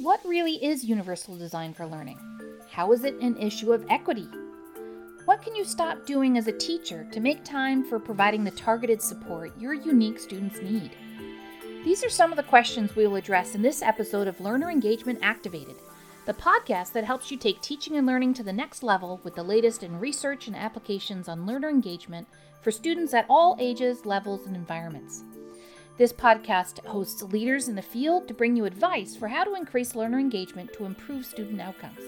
What really is universal design for learning? How is it an issue of equity? What can you stop doing as a teacher to make time for providing the targeted support your unique students need? These are some of the questions we will address in this episode of Learner Engagement Activated, the podcast that helps you take teaching and learning to the next level with the latest in research and applications on learner engagement for students at all ages, levels, and environments. This podcast hosts leaders in the field to bring you advice for how to increase learner engagement to improve student outcomes.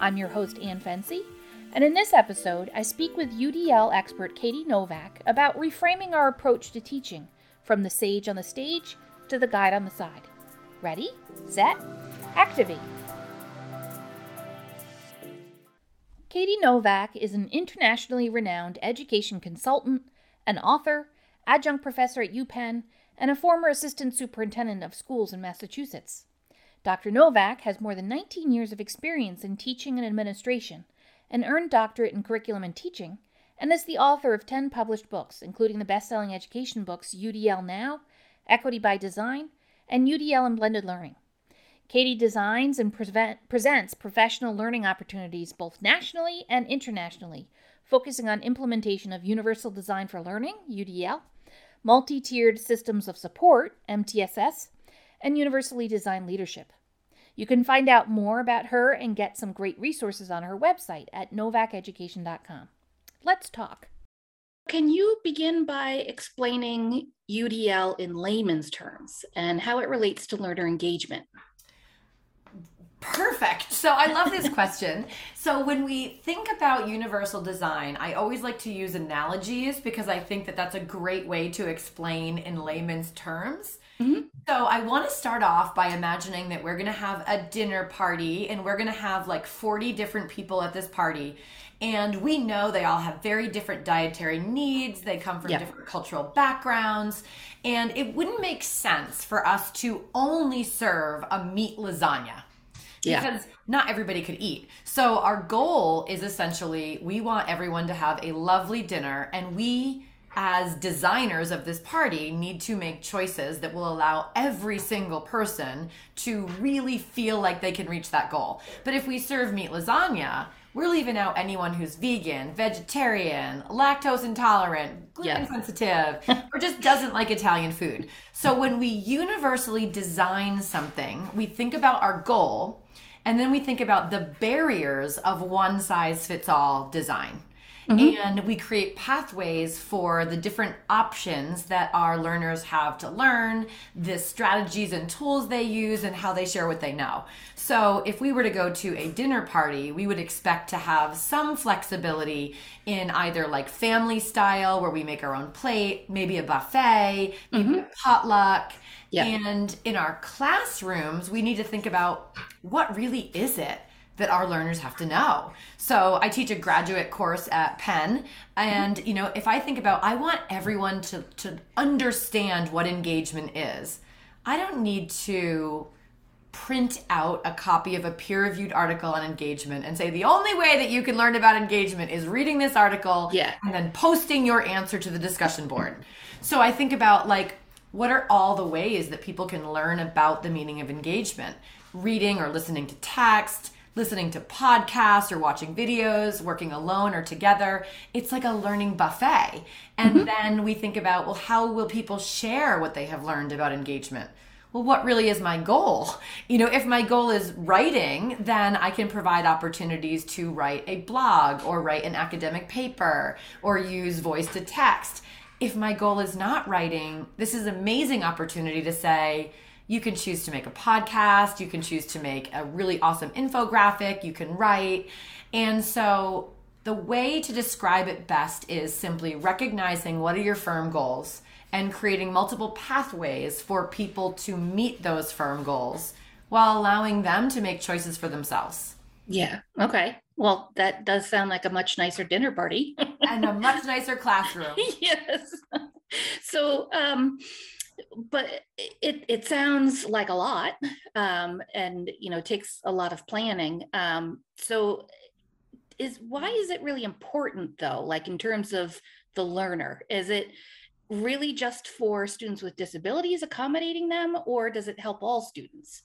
I'm your host, Ann Fency, and in this episode, I speak with UDL expert Katie Novak about reframing our approach to teaching from the sage on the stage to the guide on the side. Ready, set, activate. Katie Novak is an internationally renowned education consultant, an author, adjunct professor at UPenn, and a former assistant superintendent of schools in Massachusetts. Dr. Novak has more than 19 years of experience in teaching and administration an earned doctorate in curriculum and teaching, and is the author of 10 published books, including the best selling education books UDL Now, Equity by Design, and UDL and Blended Learning. Katie designs and presents professional learning opportunities both nationally and internationally, focusing on implementation of Universal Design for Learning, UDL, multi tiered systems of support, MTSS, and universally designed leadership. You can find out more about her and get some great resources on her website at novakeducation.com. Let's talk. Can you begin by explaining UDL in layman's terms and how it relates to learner engagement? Perfect. So I love this question. So when we think about universal design, I always like to use analogies because I think that that's a great way to explain in layman's terms. Mm-hmm. So I want to start off by imagining that we're going to have a dinner party and we're going to have like 40 different people at this party. And we know they all have very different dietary needs. They come from different cultural backgrounds. And it wouldn't make sense for us to only serve a meat lasagna because not everybody could eat. So our goal is essentially we want everyone to have a lovely dinner and we as designers of this party need to make choices that will allow every single person to really feel like they can reach that goal. But if we serve meat lasagna, we're leaving out anyone who's vegan, vegetarian, lactose intolerant, gluten yeah. sensitive, or just doesn't like Italian food. So when we universally design something, we think about our goal and then we think about the barriers of one size fits all design. Mm-hmm. And we create pathways for the different options that our learners have to learn, the strategies and tools they use, and how they share what they know. So, if we were to go to a dinner party, we would expect to have some flexibility in either like family style, where we make our own plate, maybe a buffet, maybe mm-hmm. a potluck. And in our classrooms, we need to think about what really is it? that our learners have to know. So I teach a graduate course at Penn and you know if I think about I want everyone to to understand what engagement is. I don't need to print out a copy of a peer-reviewed article on engagement and say the only way that you can learn about engagement is reading this article yeah. and then posting your answer to the discussion board. So I think about like what are all the ways that people can learn about the meaning of engagement? Reading or listening to text, listening to podcasts or watching videos, working alone or together. It's like a learning buffet. And mm-hmm. then we think about, well, how will people share what they have learned about engagement? Well, what really is my goal? You know, if my goal is writing, then I can provide opportunities to write a blog or write an academic paper or use voice to text. If my goal is not writing, this is an amazing opportunity to say, you can choose to make a podcast, you can choose to make a really awesome infographic, you can write. And so the way to describe it best is simply recognizing what are your firm goals and creating multiple pathways for people to meet those firm goals while allowing them to make choices for themselves. Yeah. Okay. Well, that does sound like a much nicer dinner party and a much nicer classroom. yes. So, um, but it it sounds like a lot um, and you know takes a lot of planning um, so is why is it really important though like in terms of the learner is it really just for students with disabilities, accommodating them, or does it help all students?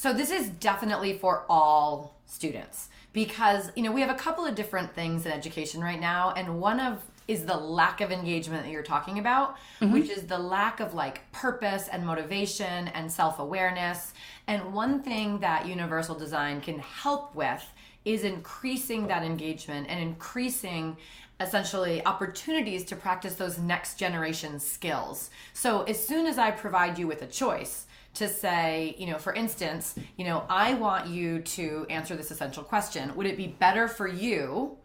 So this is definitely for all students because you know we have a couple of different things in education right now and one of is the lack of engagement that you're talking about mm-hmm. which is the lack of like purpose and motivation and self-awareness and one thing that universal design can help with is increasing that engagement and increasing essentially opportunities to practice those next generation skills so as soon as i provide you with a choice to say, you know, for instance, you know, I want you to answer this essential question. Would it be better for you,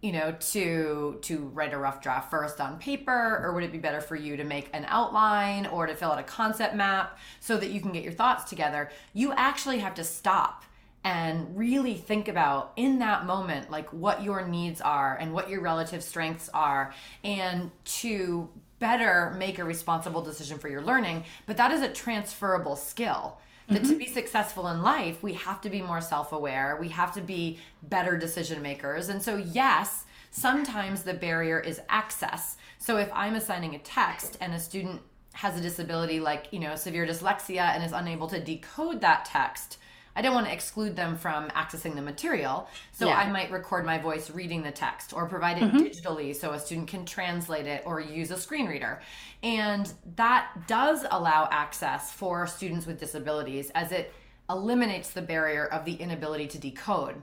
you know, to to write a rough draft first on paper or would it be better for you to make an outline or to fill out a concept map so that you can get your thoughts together? You actually have to stop and really think about in that moment like what your needs are and what your relative strengths are and to better make a responsible decision for your learning, but that is a transferable skill. That mm-hmm. to be successful in life, we have to be more self aware, we have to be better decision makers. And so, yes, sometimes the barrier is access. So, if I'm assigning a text and a student has a disability like, you know, severe dyslexia and is unable to decode that text, I don't want to exclude them from accessing the material. So yeah. I might record my voice reading the text or provide it mm-hmm. digitally so a student can translate it or use a screen reader. And that does allow access for students with disabilities as it eliminates the barrier of the inability to decode.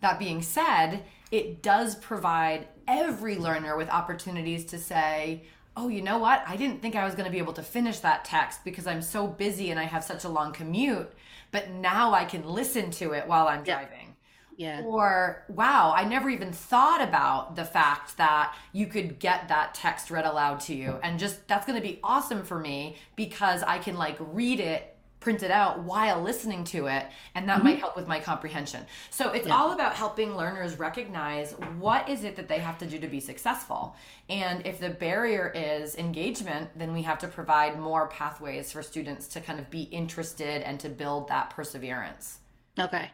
That being said, it does provide every learner with opportunities to say, oh, you know what? I didn't think I was going to be able to finish that text because I'm so busy and I have such a long commute but now I can listen to it while I'm driving. Yeah. Or, wow, I never even thought about the fact that you could get that text read aloud to you. And just that's going to be awesome for me because I can like read it print it out while listening to it and that mm-hmm. might help with my comprehension. So it's yeah. all about helping learners recognize what is it that they have to do to be successful. And if the barrier is engagement then we have to provide more pathways for students to kind of be interested and to build that perseverance. Okay.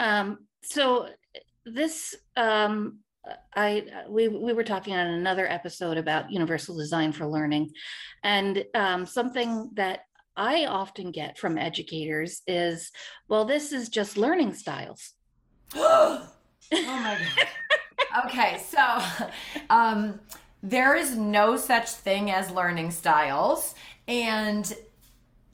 Um, so this um, I we we were talking on another episode about universal design for learning, and um, something that I often get from educators is, well, this is just learning styles. oh my God. okay, so um, there is no such thing as learning styles. And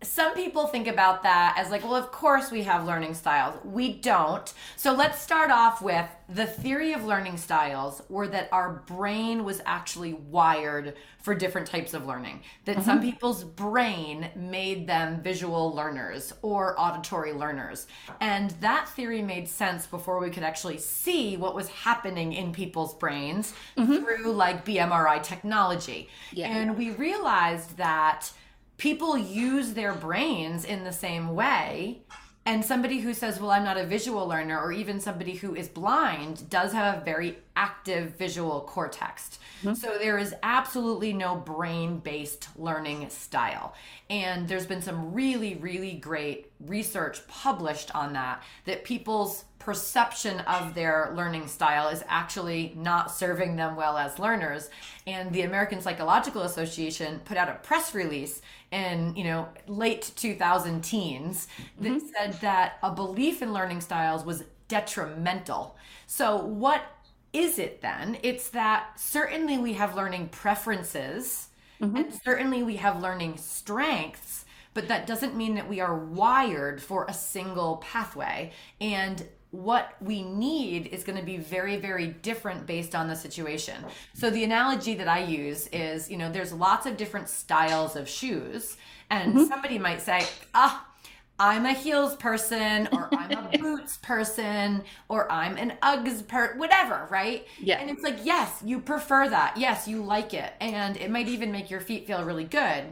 some people think about that as like, well, of course we have learning styles. We don't. So let's start off with the theory of learning styles were that our brain was actually wired for different types of learning. That mm-hmm. some people's brain made them visual learners or auditory learners. And that theory made sense before we could actually see what was happening in people's brains mm-hmm. through like fMRI technology. Yeah. And we realized that people use their brains in the same way and somebody who says well i'm not a visual learner or even somebody who is blind does have a very active visual cortex mm-hmm. so there is absolutely no brain based learning style and there's been some really really great research published on that that people's perception of their learning style is actually not serving them well as learners and the American Psychological Association put out a press release in you know late 2000 teens that mm-hmm. said that a belief in learning styles was detrimental so what is it then it's that certainly we have learning preferences mm-hmm. and certainly we have learning strengths but that doesn't mean that we are wired for a single pathway and what we need is going to be very very different based on the situation so the analogy that i use is you know there's lots of different styles of shoes and mm-hmm. somebody might say ah I'm a heels person, or I'm a boots person, or I'm an Uggs per whatever, right? Yeah. And it's like, yes, you prefer that. Yes, you like it. And it might even make your feet feel really good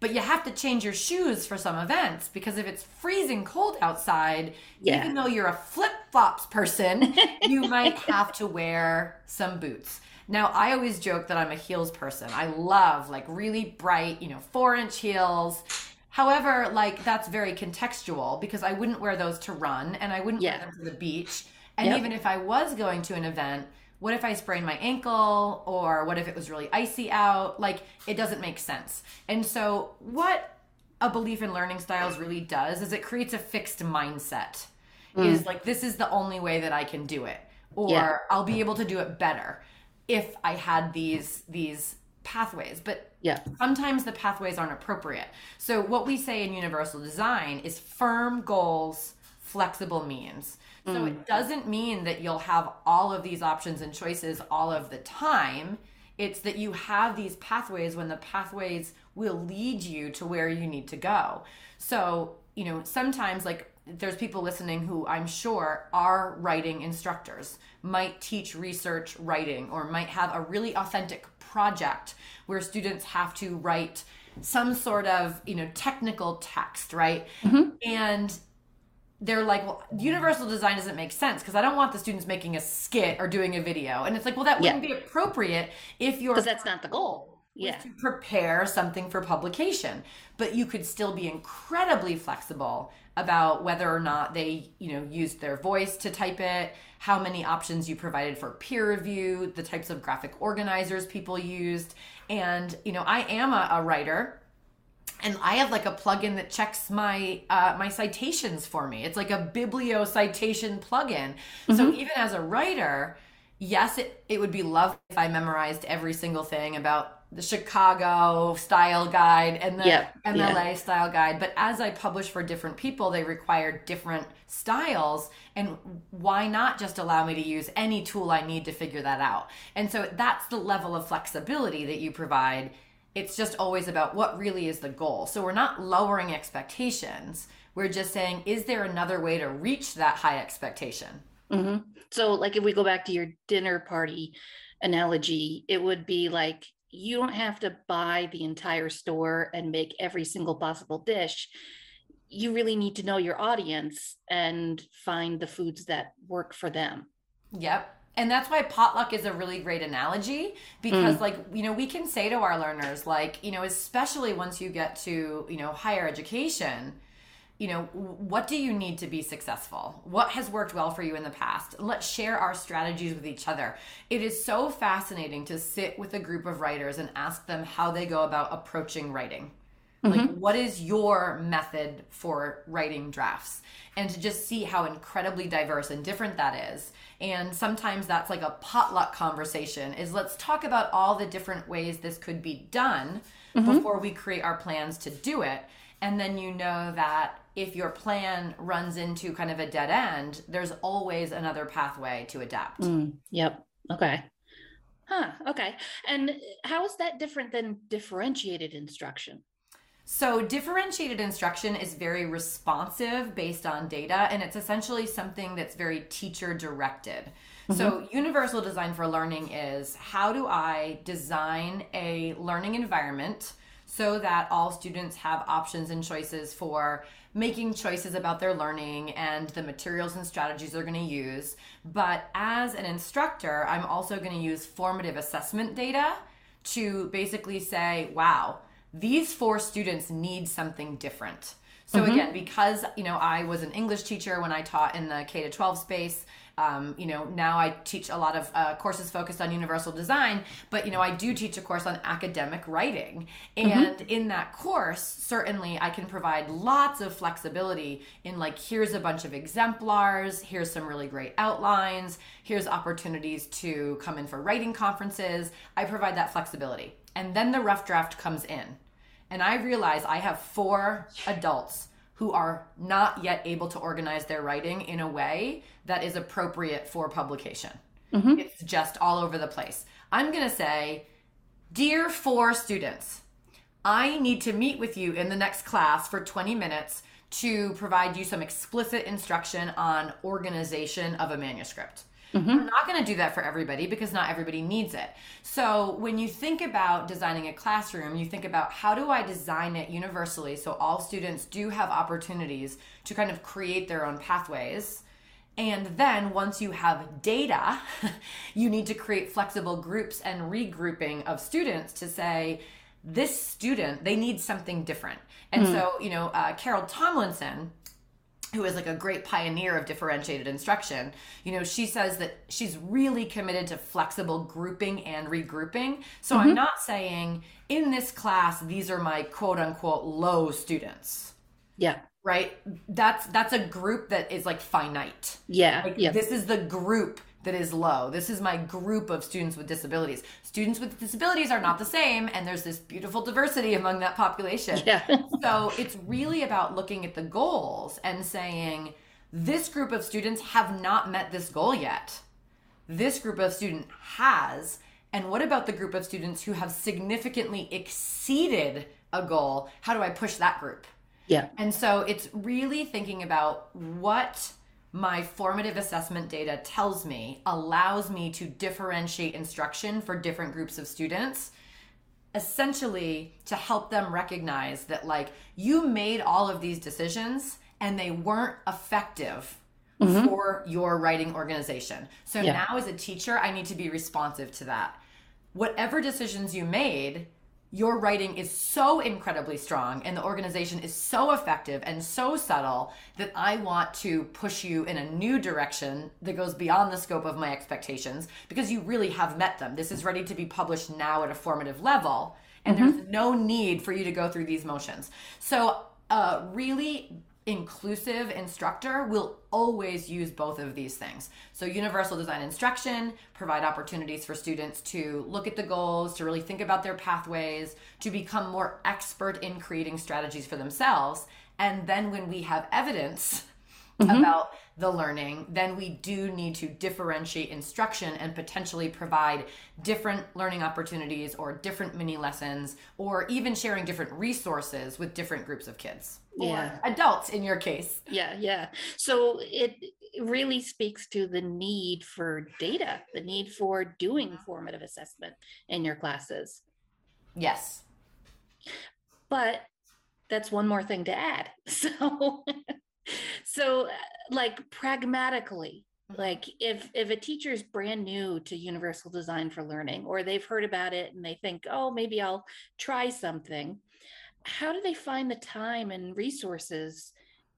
but you have to change your shoes for some events because if it's freezing cold outside, yeah. even though you're a flip flops person, you might have to wear some boots. Now, I always joke that I'm a heels person. I love like really bright, you know, four inch heels. However, like that's very contextual because I wouldn't wear those to run and I wouldn't yeah. wear them to the beach. And yep. even if I was going to an event, what if I sprained my ankle? Or what if it was really icy out? Like, it doesn't make sense. And so, what a belief in learning styles really does is it creates a fixed mindset. Mm. Is like, this is the only way that I can do it, or yeah. I'll be able to do it better if I had these these pathways. But yeah. sometimes the pathways aren't appropriate. So what we say in universal design is firm goals, flexible means. So mm. it doesn't mean that you'll have all of these options and choices all of the time. It's that you have these pathways when the pathways will lead you to where you need to go. So, you know, sometimes like there's people listening who I'm sure are writing instructors, might teach research writing, or might have a really authentic project where students have to write some sort of you know technical text right mm-hmm. and they're like, well, universal design doesn't make sense because I don't want the students making a skit or doing a video. And it's like, well, that wouldn't yeah. be appropriate if you're because that's not the goal. Yeah. To prepare something for publication, but you could still be incredibly flexible about whether or not they, you know, used their voice to type it, how many options you provided for peer review, the types of graphic organizers people used. And, you know, I am a, a writer and I have like a plugin that checks my uh, my citations for me. It's like a biblio citation plugin. Mm-hmm. So even as a writer, yes, it, it would be lovely if I memorized every single thing about the Chicago style guide and the yep. MLA yeah. style guide. But as I publish for different people, they require different styles. And why not just allow me to use any tool I need to figure that out? And so that's the level of flexibility that you provide it's just always about what really is the goal. So we're not lowering expectations. We're just saying, is there another way to reach that high expectation? Mm-hmm. So, like if we go back to your dinner party analogy, it would be like you don't have to buy the entire store and make every single possible dish. You really need to know your audience and find the foods that work for them. Yep and that's why potluck is a really great analogy because mm. like you know we can say to our learners like you know especially once you get to you know higher education you know what do you need to be successful? What has worked well for you in the past? Let's share our strategies with each other. It is so fascinating to sit with a group of writers and ask them how they go about approaching writing. Mm-hmm. like what is your method for writing drafts? And to just see how incredibly diverse and different that is and sometimes that's like a potluck conversation is let's talk about all the different ways this could be done mm-hmm. before we create our plans to do it. And then you know that if your plan runs into kind of a dead end there's always another pathway to adapt. Mm, yep. Okay. Huh okay. And how is that different than differentiated instruction so, differentiated instruction is very responsive based on data, and it's essentially something that's very teacher directed. Mm-hmm. So, universal design for learning is how do I design a learning environment so that all students have options and choices for making choices about their learning and the materials and strategies they're going to use. But as an instructor, I'm also going to use formative assessment data to basically say, wow, these four students need something different. So mm-hmm. again, because you know I was an English teacher when I taught in the K to 12 space, um, you know now I teach a lot of uh, courses focused on universal design, but you know I do teach a course on academic writing, mm-hmm. and mm-hmm. in that course, certainly I can provide lots of flexibility in like here's a bunch of exemplars, here's some really great outlines, here's opportunities to come in for writing conferences. I provide that flexibility. And then the rough draft comes in. And I realize I have four adults who are not yet able to organize their writing in a way that is appropriate for publication. Mm-hmm. It's just all over the place. I'm going to say, Dear four students, I need to meet with you in the next class for 20 minutes to provide you some explicit instruction on organization of a manuscript. Mm-hmm. We're not going to do that for everybody because not everybody needs it. So, when you think about designing a classroom, you think about how do I design it universally so all students do have opportunities to kind of create their own pathways. And then once you have data, you need to create flexible groups and regrouping of students to say, this student, they need something different. And mm. so, you know, uh, Carol Tomlinson, who is like a great pioneer of differentiated instruction, you know, she says that she's really committed to flexible grouping and regrouping. So mm-hmm. I'm not saying in this class these are my quote unquote low students. Yeah. Right? That's that's a group that is like finite. Yeah. Like, yeah. This is the group that is low. This is my group of students with disabilities. Students with disabilities are not the same, and there's this beautiful diversity among that population. Yeah. so it's really about looking at the goals and saying, this group of students have not met this goal yet. This group of student has. And what about the group of students who have significantly exceeded a goal? How do I push that group? Yeah. And so it's really thinking about what my formative assessment data tells me allows me to differentiate instruction for different groups of students essentially to help them recognize that like you made all of these decisions and they weren't effective mm-hmm. for your writing organization so yeah. now as a teacher i need to be responsive to that whatever decisions you made your writing is so incredibly strong and the organization is so effective and so subtle that I want to push you in a new direction that goes beyond the scope of my expectations because you really have met them. This is ready to be published now at a formative level and mm-hmm. there's no need for you to go through these motions. So, uh, really inclusive instructor will always use both of these things. So, universal design instruction provide opportunities for students to look at the goals, to really think about their pathways, to become more expert in creating strategies for themselves. And then when we have evidence mm-hmm. about the learning, then we do need to differentiate instruction and potentially provide different learning opportunities or different mini lessons or even sharing different resources with different groups of kids yeah. or adults in your case. Yeah, yeah. So it really speaks to the need for data, the need for doing formative assessment in your classes. Yes. But that's one more thing to add. So so like pragmatically mm-hmm. like if if a teacher is brand new to universal design for learning or they've heard about it and they think oh maybe i'll try something how do they find the time and resources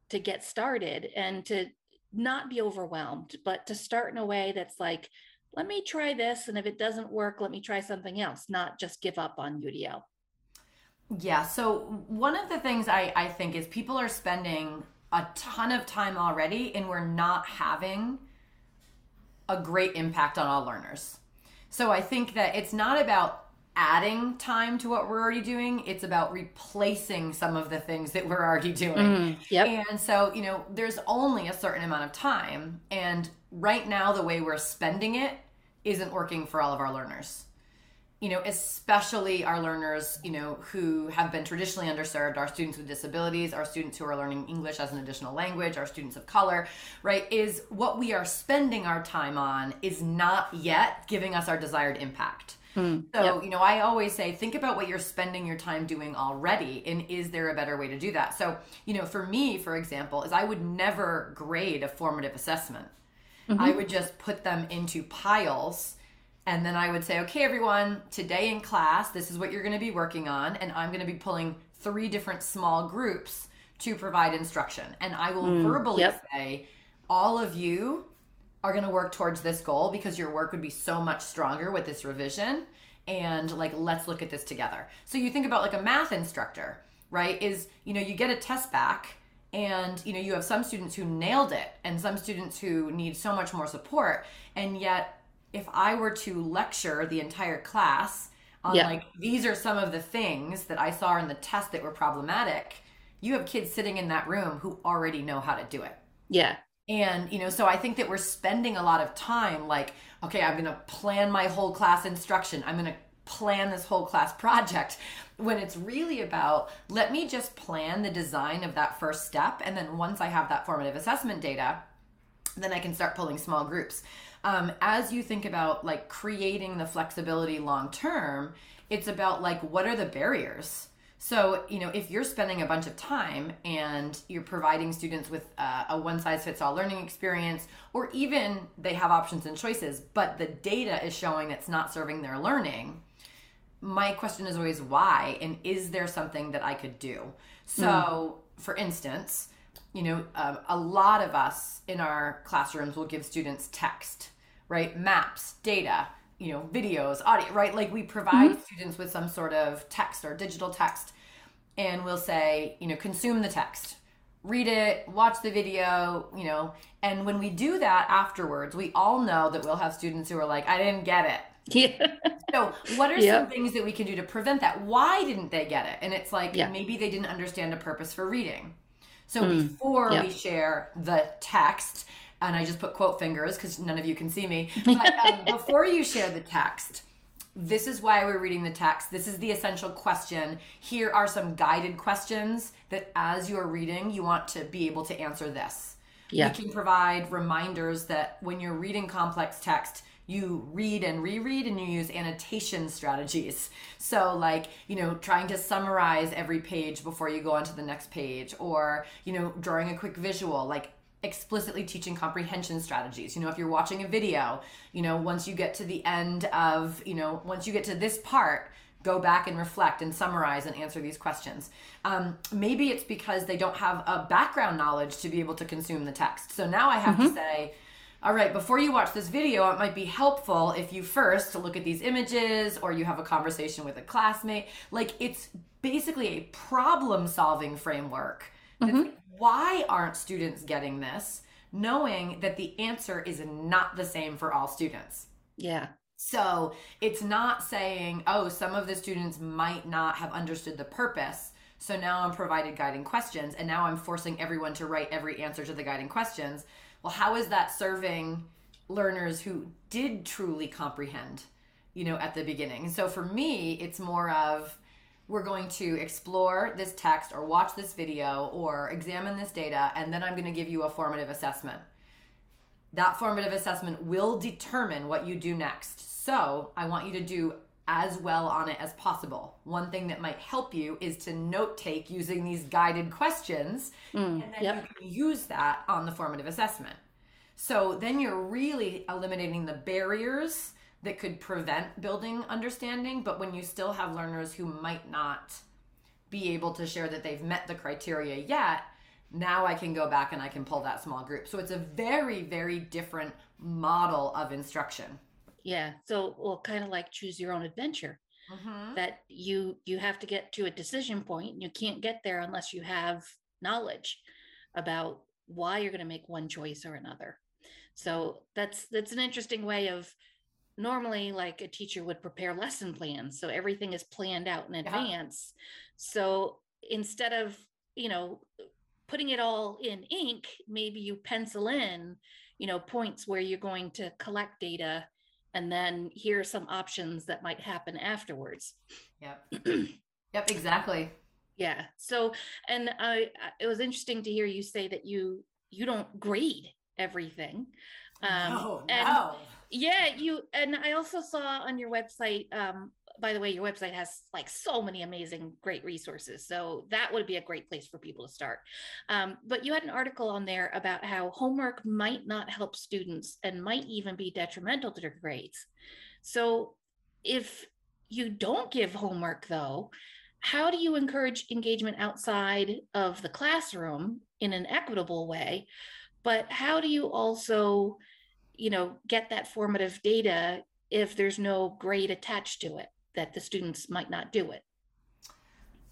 to get started and to not be overwhelmed but to start in a way that's like let me try this and if it doesn't work let me try something else not just give up on udl yeah so one of the things i i think is people are spending a ton of time already and we're not having a great impact on all learners. So I think that it's not about adding time to what we're already doing, it's about replacing some of the things that we're already doing. Mm, yep. And so, you know, there's only a certain amount of time and right now the way we're spending it isn't working for all of our learners you know, especially our learners, you know, who have been traditionally underserved, our students with disabilities, our students who are learning English as an additional language, our students of color, right, is what we are spending our time on is not yet giving us our desired impact. Mm, so, yep. you know, I always say, think about what you're spending your time doing already, and is there a better way to do that? So, you know, for me, for example, is I would never grade a formative assessment. Mm-hmm. I would just put them into piles and then I would say, okay, everyone, today in class, this is what you're going to be working on. And I'm going to be pulling three different small groups to provide instruction. And I will mm, verbally yep. say, all of you are going to work towards this goal because your work would be so much stronger with this revision. And like, let's look at this together. So you think about like a math instructor, right? Is, you know, you get a test back and you know you have some students who nailed it and some students who need so much more support and yet if I were to lecture the entire class on yeah. like these are some of the things that I saw in the test that were problematic, you have kids sitting in that room who already know how to do it. Yeah. And you know, so I think that we're spending a lot of time like, okay, I'm going to plan my whole class instruction. I'm going to plan this whole class project when it's really about let me just plan the design of that first step and then once I have that formative assessment data, then I can start pulling small groups um, as you think about like creating the flexibility long term, it's about like what are the barriers? So, you know, if you're spending a bunch of time and you're providing students with uh, a one size fits all learning experience, or even they have options and choices, but the data is showing it's not serving their learning, my question is always why? And is there something that I could do? So, mm. for instance, you know, um, a lot of us in our classrooms will give students text, right? Maps, data, you know, videos, audio, right? Like we provide mm-hmm. students with some sort of text or digital text, and we'll say, you know, consume the text, read it, watch the video, you know, and when we do that afterwards, we all know that we'll have students who are like, I didn't get it. Yeah. so, what are yep. some things that we can do to prevent that? Why didn't they get it? And it's like yeah. maybe they didn't understand a purpose for reading. So, mm. before yep. we share the text, and I just put quote fingers because none of you can see me, but um, before you share the text, this is why we're reading the text. This is the essential question. Here are some guided questions that as you're reading, you want to be able to answer this. Yeah. We can provide reminders that when you're reading complex text, you read and reread and you use annotation strategies. So, like, you know, trying to summarize every page before you go on to the next page, or, you know, drawing a quick visual, like explicitly teaching comprehension strategies. You know, if you're watching a video, you know, once you get to the end of, you know, once you get to this part, go back and reflect and summarize and answer these questions. Um, maybe it's because they don't have a background knowledge to be able to consume the text. So now I have mm-hmm. to say, all right, before you watch this video, it might be helpful if you first look at these images or you have a conversation with a classmate. Like it's basically a problem solving framework. Mm-hmm. Why aren't students getting this? Knowing that the answer is not the same for all students. Yeah. So it's not saying, oh, some of the students might not have understood the purpose. So now I'm provided guiding questions and now I'm forcing everyone to write every answer to the guiding questions. Well, how is that serving learners who did truly comprehend, you know, at the beginning? so for me, it's more of we're going to explore this text or watch this video or examine this data, and then I'm going to give you a formative assessment. That formative assessment will determine what you do next. So I want you to do as well on it as possible. One thing that might help you is to note take using these guided questions, mm, and then yep. you can use that on the formative assessment. So then you're really eliminating the barriers that could prevent building understanding. But when you still have learners who might not be able to share that they've met the criteria yet, now I can go back and I can pull that small group. So it's a very, very different model of instruction. Yeah. So, well, kind of like choose your own adventure. Mm-hmm. That you you have to get to a decision point, and you can't get there unless you have knowledge about why you're going to make one choice or another. So that's that's an interesting way of normally like a teacher would prepare lesson plans so everything is planned out in advance. Yeah. so instead of you know putting it all in ink maybe you pencil in you know points where you're going to collect data and then here are some options that might happen afterwards. Yep. Yep exactly. Yeah so and i it was interesting to hear you say that you you don't grade everything. Um no, and no yeah you and i also saw on your website um by the way your website has like so many amazing great resources so that would be a great place for people to start. Um, but you had an article on there about how homework might not help students and might even be detrimental to their grades. So if you don't give homework though how do you encourage engagement outside of the classroom in an equitable way? But how do you also you know get that formative data if there's no grade attached to it that the students might not do it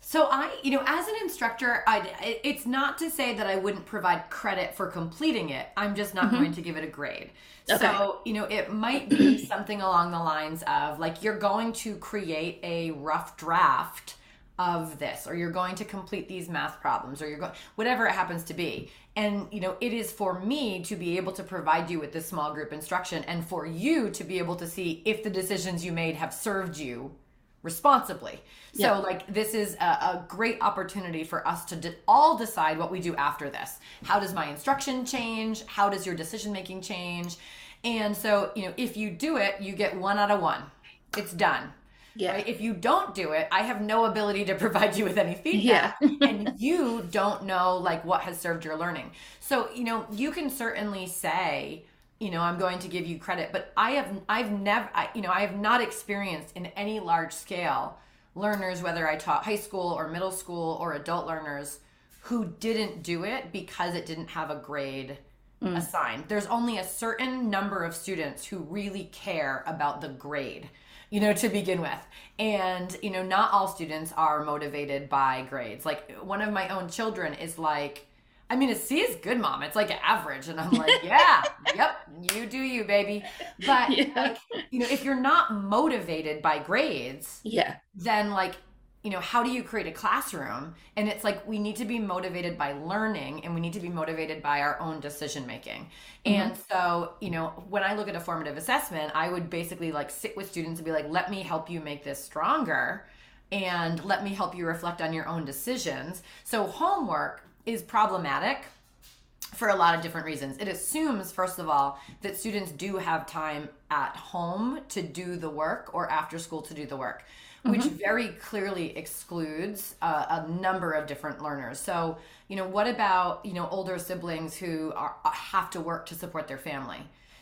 so I, you know, as an instructor, I it's not to say that I wouldn't provide credit for completing it. I'm just not mm-hmm. going to give it a grade. Okay. So, you know, it might be something along the lines of like you're going to create a rough draft of this or you're going to complete these math problems or you're going whatever it happens to be. And you know it is for me to be able to provide you with this small group instruction and for you to be able to see if the decisions you made have served you responsibly. So like this is a, a, great opportunity for us to de- all decide what we do after this. How does my instruction change? How does your decision making change? And so you know if you do it you get one out of one. It's done yeah. Right? If you don't do it, I have no ability to provide you with any feedback. Yeah. and you don't know like what has served your learning. So, you know, you can certainly say, you know, I'm going to give you credit, but I have I've never I, you know, I have not experienced in any large scale learners whether I taught high school or middle school or adult learners who didn't do it because it didn't have a grade mm. assigned. There's only a certain number of students who really care about the grade, you know, to begin with. And, you know, not all students are motivated by grades. Like one of my own children is like, I mean, a C is good, mom. It's like average. And I'm like, yeah, yep, you do you, baby. But yeah. like, you know, if you're not motivated by grades, yeah, then like you know, how do you create a classroom? And it's like we need to be motivated by learning and we need to be motivated by our own decision making. Mm-hmm. And so, you know, when I look at a formative assessment, I would basically like sit with students and be like, let me help you make this stronger and let me help you reflect on your own decisions. So, homework is problematic for a lot of different reasons. It assumes, first of all, that students do have time at home to do the work or after school to do the work which mm-hmm. very clearly excludes uh, a number of different learners. So, you know, what about, you know, older siblings who are, uh, have to work to support their family?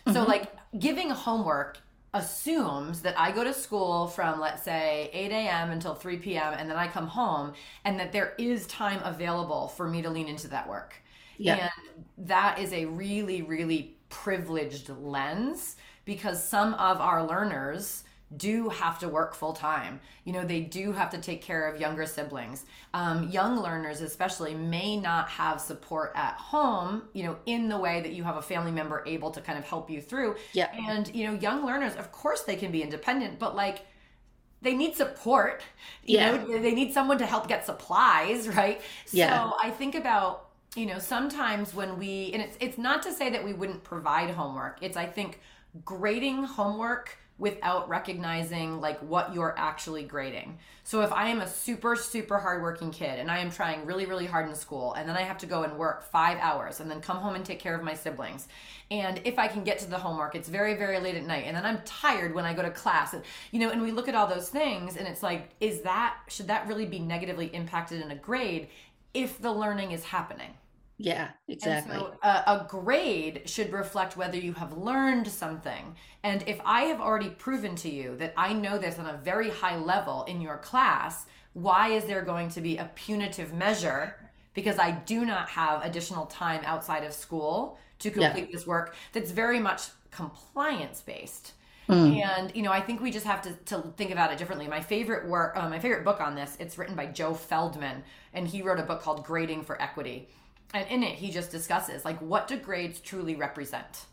Mm-hmm. So, like, giving homework assumes that I go to school from, let's say, 8 a.m. until 3 p.m., and then I come home, and that there is time available for me to lean into that work. Yeah. And that is a really, really privileged lens because some of our learners do have to work full time. You know, they do have to take care of younger siblings. Um, young learners, especially, may not have support at home, you know, in the way that you have a family member able to kind of help you through. Yeah. And, you know, young learners, of course, they can be independent, but like, they need support. You yeah. know, they need someone to help get supplies, right? Yeah. So I think about you know sometimes when we and it's it's not to say that we wouldn't provide homework it's i think grading homework without recognizing like what you're actually grading. So if I am a super super hardworking kid and I am trying really really hard in school and then I have to go and work 5 hours and then come home and take care of my siblings and if I can get to the homework it's very very late at night and then I'm tired when I go to class and you know and we look at all those things and it's like is that should that really be negatively impacted in a grade if the learning is happening? Yeah, exactly. So, uh, a grade should reflect whether you have learned something. And if I have already proven to you that I know this on a very high level in your class, why is there going to be a punitive measure because I do not have additional time outside of school to complete yeah. this work that's very much compliance based? Mm. And you know, I think we just have to, to think about it differently. My favorite work, uh, my favorite book on this, it's written by Joe Feldman, and he wrote a book called Grading for Equity and in it he just discusses like what do grades truly represent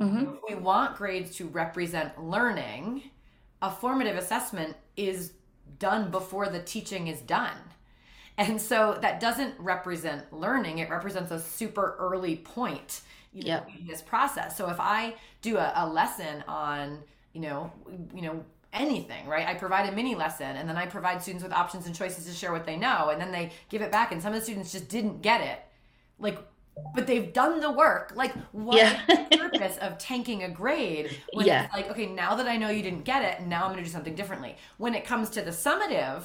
mm-hmm. we want grades to represent learning a formative assessment is done before the teaching is done and so that doesn't represent learning it represents a super early point you know, yep. in this process so if i do a, a lesson on you know you know anything, right? I provide a mini lesson and then I provide students with options and choices to share what they know and then they give it back and some of the students just didn't get it like but they've done the work. Like, what yeah. is the purpose of tanking a grade when yeah. it's like, okay, now that I know you didn't get it, now I'm going to do something differently. When it comes to the summative,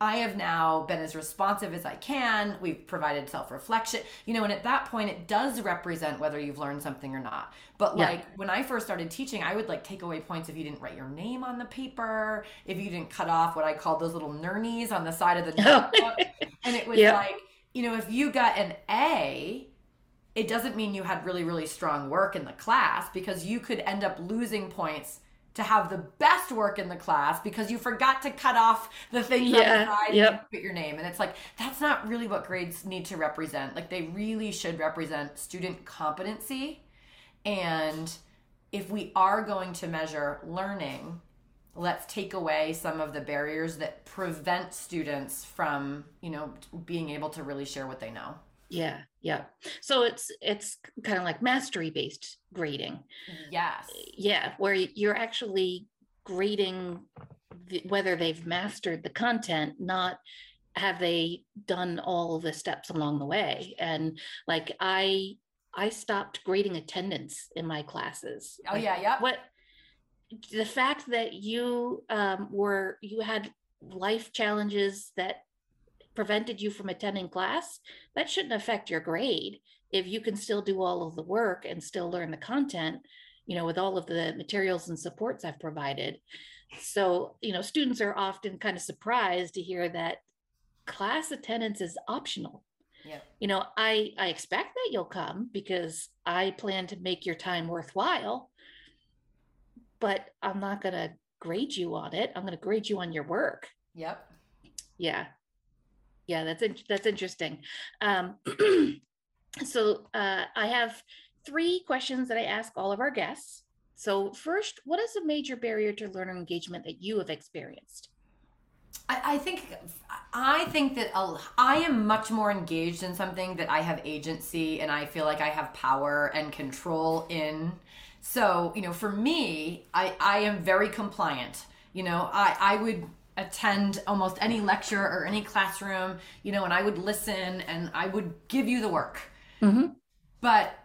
I have now been as responsive as I can. We've provided self reflection, you know, and at that point, it does represent whether you've learned something or not. But like when I first started teaching, I would like take away points if you didn't write your name on the paper, if you didn't cut off what I called those little nurnies on the side of the oh. notebook. and it was yep. like, you know, if you got an A, it doesn't mean you had really, really strong work in the class because you could end up losing points to have the best work in the class because you forgot to cut off the things yeah, on the side yep. and put your name. And it's like, that's not really what grades need to represent. Like, they really should represent student competency. And if we are going to measure learning, let's take away some of the barriers that prevent students from you know being able to really share what they know. Yeah yeah. So it's it's kind of like mastery based grading. Yes. Yeah where you're actually grading the, whether they've mastered the content not have they done all the steps along the way. And like i i stopped grading attendance in my classes. Oh yeah yeah what the fact that you um, were you had life challenges that prevented you from attending class that shouldn't affect your grade if you can still do all of the work and still learn the content you know with all of the materials and supports i've provided so you know students are often kind of surprised to hear that class attendance is optional yeah. You know, I I expect that you'll come because I plan to make your time worthwhile. But I'm not going to grade you on it. I'm going to grade you on your work. Yep. Yeah. Yeah, that's in, that's interesting. Um, so uh, I have three questions that I ask all of our guests. So first, what is a major barrier to learner engagement that you have experienced? I, I think I think that I'll, I am much more engaged in something that I have agency and I feel like I have power and control in. So you know, for me, I I am very compliant. You know, I I would attend almost any lecture or any classroom, you know, and I would listen and I would give you the work. Mm-hmm. But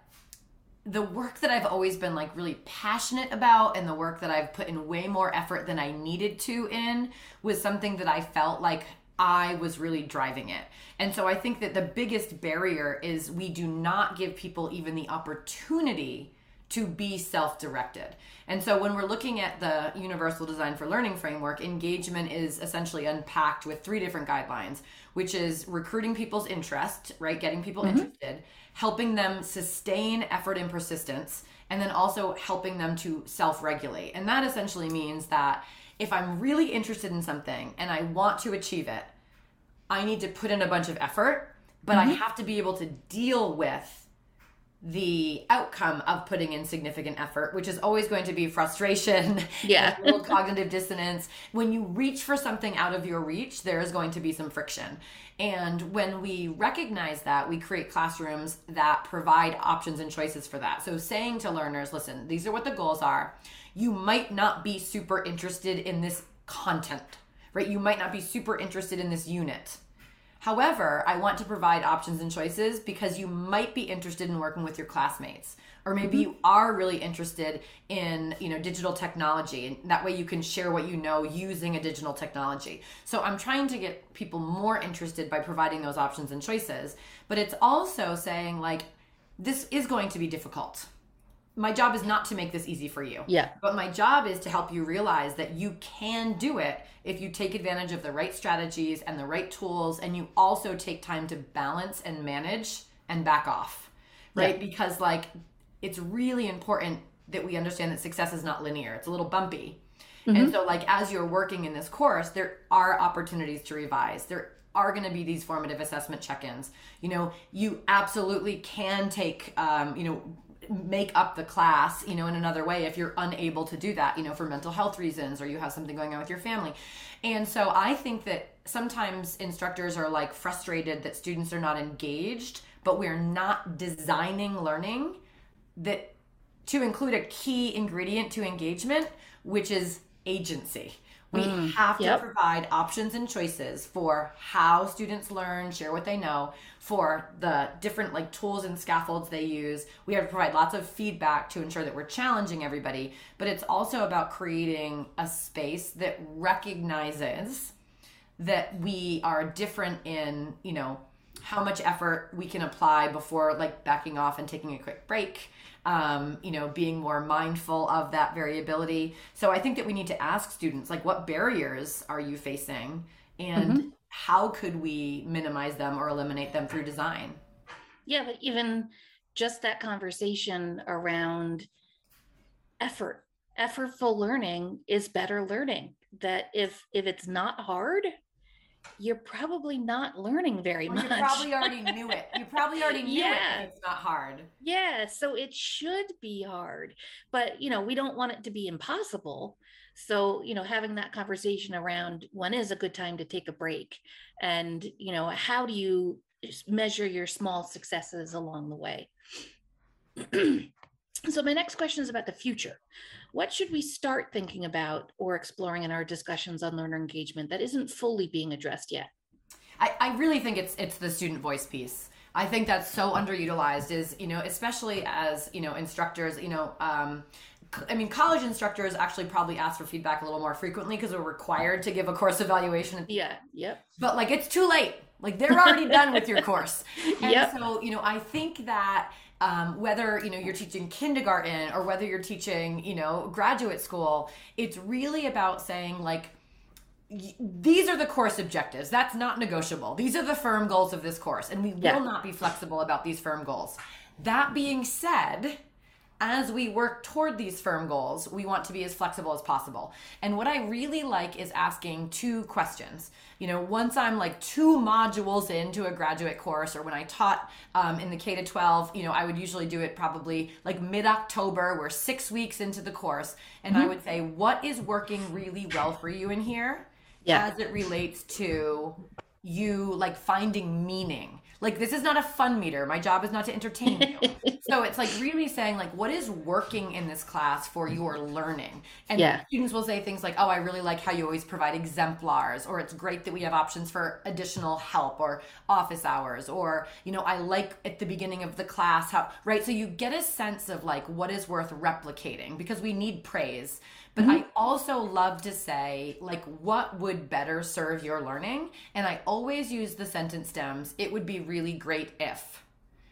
the work that I've always been like really passionate about and the work that I've put in way more effort than I needed to in was something that I felt like I was really driving it. And so I think that the biggest barrier is we do not give people even the opportunity to be self directed. And so when we're looking at the Universal Design for Learning framework, engagement is essentially unpacked with three different guidelines, which is recruiting people's interest, right? Getting people mm-hmm. interested, helping them sustain effort and persistence, and then also helping them to self regulate. And that essentially means that if I'm really interested in something and I want to achieve it, I need to put in a bunch of effort, but mm-hmm. I have to be able to deal with the outcome of putting in significant effort, which is always going to be frustration, yeah, cognitive dissonance. When you reach for something out of your reach, there is going to be some friction. And when we recognize that, we create classrooms that provide options and choices for that. So saying to learners, listen, these are what the goals are. You might not be super interested in this content, right? You might not be super interested in this unit However, I want to provide options and choices because you might be interested in working with your classmates or maybe mm-hmm. you are really interested in you know digital technology and that way you can share what you know using a digital technology so i'm trying to get people more interested by providing those options and choices but it's also saying like this is going to be difficult my job is not to make this easy for you. Yeah. But my job is to help you realize that you can do it if you take advantage of the right strategies and the right tools and you also take time to balance and manage and back off. Right? Yeah. Because like it's really important that we understand that success is not linear. It's a little bumpy. Mm-hmm. And so like as you're working in this course, there are opportunities to revise. There are going to be these formative assessment check-ins you know you absolutely can take um, you know make up the class you know in another way if you're unable to do that you know for mental health reasons or you have something going on with your family. And so i think that sometimes instructors are like frustrated that students are not engaged but we're not designing learning that to include a key ingredient to engagement which is agency we mm, have to yep. provide options and choices for how students learn, share what they know, for the different like tools and scaffolds they use. We have to provide lots of feedback to ensure that we're challenging everybody, but it's also about creating a space that recognizes that we are different in, you know, how much effort we can apply before like backing off and taking a quick break um, you know, being more mindful of that variability. So I think that we need to ask students, like, what barriers are you facing? And mm-hmm. how could we minimize them or eliminate them through design? Yeah, but even just that conversation around effort, effortful learning is better learning. That if if it's not hard, you're probably not learning very well, much. You probably already knew it. You probably already knew yeah. it. It's not hard. Yeah, so it should be hard, but you know we don't want it to be impossible. So you know, having that conversation around when is a good time to take a break, and you know, how do you measure your small successes along the way? so my next question is about the future. What should we start thinking about or exploring in our discussions on learner engagement that isn't fully being addressed yet? I, I really think it's it's the student voice piece. I think that's so underutilized is, you know, especially as, you know, instructors, you know, um, I mean, college instructors actually probably ask for feedback a little more frequently because we're required to give a course evaluation. Yeah. Yep. But like, it's too late. Like they're already done with your course. And yep. so, you know, I think that um, whether you know you're teaching kindergarten or whether you're teaching you know graduate school it's really about saying like these are the course objectives. That's not negotiable. These are the firm goals of this course, and we Yeah. will not be flexible about these firm goals. That being said, as we work toward these firm goals, we want to be as flexible as possible. And what I really like is asking two questions. You know, once I'm like two modules into a graduate course, or when I taught um, in the K to 12, you know, I would usually do it probably like mid October. We're six weeks into the course. And I would say, what is working really well for you in here? Yeah. as it relates to you like finding meaning. Like this is not a fun meter. My job is not to entertain you. so it's like really saying like what is working in this class for your mm-hmm. learning. And Yeah. students will say things like, "Oh, I really like how you always provide exemplars," or "It's great that we have options for additional help or office hours," or you know, "I like at the beginning of the class how," right? So you get a sense of like what is worth replicating because we need praise. But mm-hmm. I also love to say, like, what would better serve your learning? And I always use the sentence stems, it would be really great if,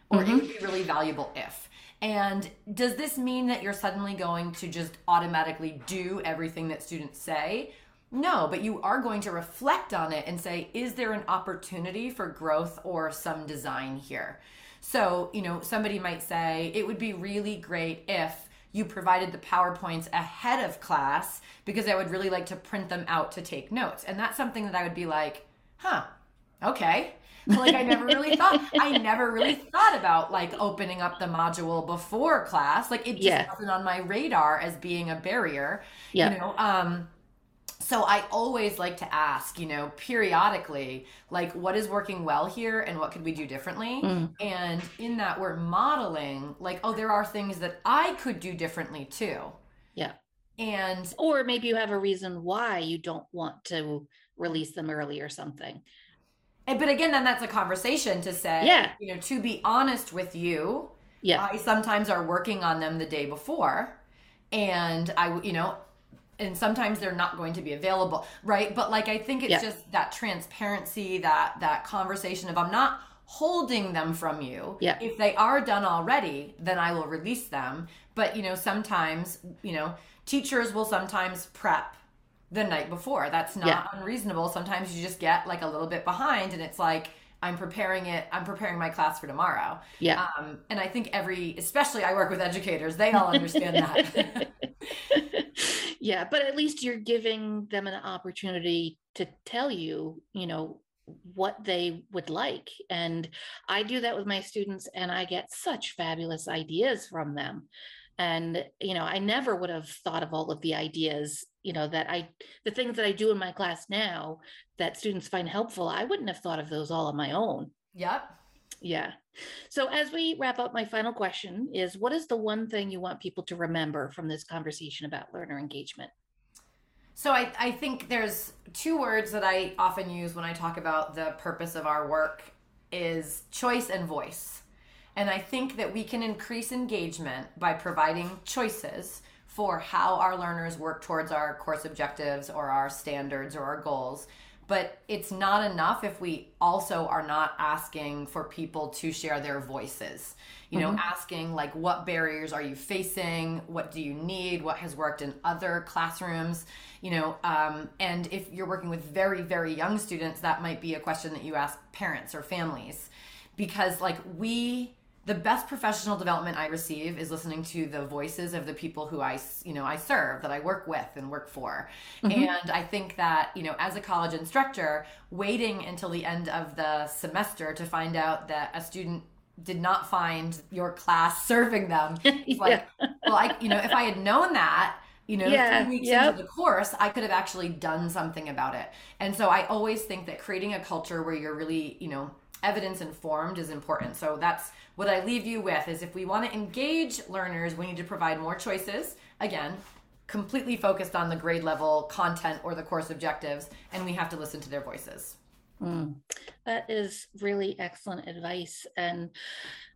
or it would mm-hmm. be really valuable if. And does this mean that you're suddenly going to just automatically do everything that students say? No, but you are going to reflect on it and say, is there an opportunity for growth or some design here? So, you know, somebody might say, it would be really great if you provided the PowerPoints ahead of class because I would really like to print them out to take notes. And that's something that I would be like, huh, okay. like I never really thought I never really thought about like opening up the module before class. Like it just Yeah. wasn't on my radar as being a barrier. Yeah. You know, um so I always like to ask, you know, periodically, like what is working well here and what could we do differently? Mm. And in that we're modeling like, oh, there are things that I could do differently too. Yeah. And Or maybe you have a reason why you don't want to release them early or something. and- but again, then that's a conversation to say, Yeah. you know, to be honest with you, Yeah. I sometimes are working on them the day before, and I you know, and sometimes they're not going to be available, right? But like I think it's Yeah. just that transparency, that that conversation of I'm not holding them from you. Yeah. If they are done already, then I will release them. But you know, sometimes, you know, teachers will sometimes prep the night before. That's not Yeah. unreasonable. Sometimes you just get like a little bit behind and it's like I'm preparing it, I'm preparing my class for tomorrow. Yeah. Um, and I think every, especially I work with educators, they all understand that. yeah, but at least you're giving them an opportunity to tell you, you know, what they would like. And I do that with my students, and I get such fabulous ideas from them. And, you know, I never would have thought of all of the ideas, you know, that I, the things that I do in my class now that students find helpful, I wouldn't have thought of those all on my own. yep. Yeah. So as we wrap up, my final question is what is the one thing you want people to remember from this conversation about learner engagement? So I, I think there's two words that I often use when I talk about the purpose of our work is choice and voice. And I think that we can increase engagement by providing choices for how our learners work towards our course objectives or our standards or our goals. But it's not enough if we also are not asking for people to share their voices. You know, asking like, what barriers are you facing? What do you need? What has worked in other classrooms? You know, um, and if you're working with very, very young students, that might be a question that you ask parents or families. Because, like, we, the best professional development I receive is listening to the voices of the people who I, you know, I serve, that I work with and work for. Mm-hmm. And I think that, you know, as a college instructor, waiting until the end of the semester to find out that a student did not find your class serving them, it's like, well, I, you know, if I had known that, you know, Yeah, three weeks yep. into the course, I could have actually done something about it. And so I always think that creating a culture where you're really, you know, evidence informed is important. So that's what I leave you with is if we want to engage learners, we need to provide more choices. Again, completely focused on the grade level content or the course objectives, and we have to listen to their voices. Mm, that is really excellent advice. And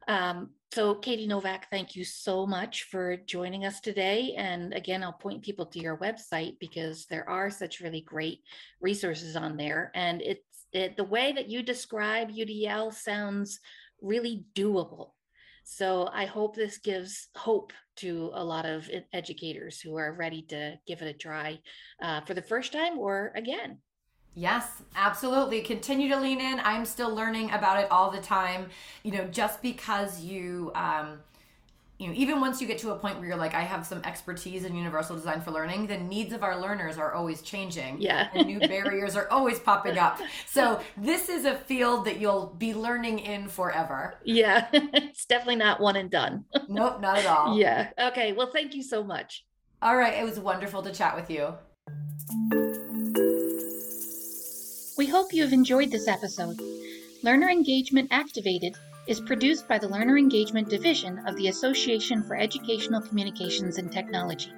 um, so, Katie Novak, thank you so much for joining us today. And again, I'll point people to your website because there are such really great resources on there. And it, the way that you describe UDL sounds really doable. So I hope this gives hope to a lot of educators who are ready to give it a try uh, for the first time or again. Yes, absolutely. Continue to lean in. I'm still learning about it all the time. You know, just because you, um, you know, even once you get to a point where you're like, I have some expertise in universal design for learning, the needs of our learners are always changing. Yeah. and new barriers are always popping up. So this is a field that you'll be learning in forever. Yeah, it's definitely not one and done. Nope, not at all. Yeah. Okay. Well, thank you so much. All right. It was wonderful to chat with you. We hope you have enjoyed this episode. Learner Engagement Activated is produced by the Learner Engagement Division of the Association for Educational Communications and Technology.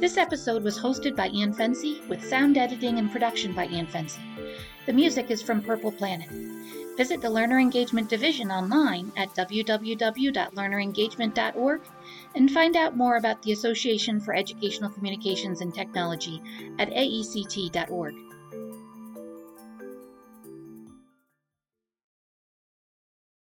This episode was hosted by Ian Fency with sound editing and production by Ian Fency. The music is from Purple Planet. Visit the Learner Engagement Division online at www.learnerengagement.org and find out more about the Association for Educational Communications and Technology at aect.org.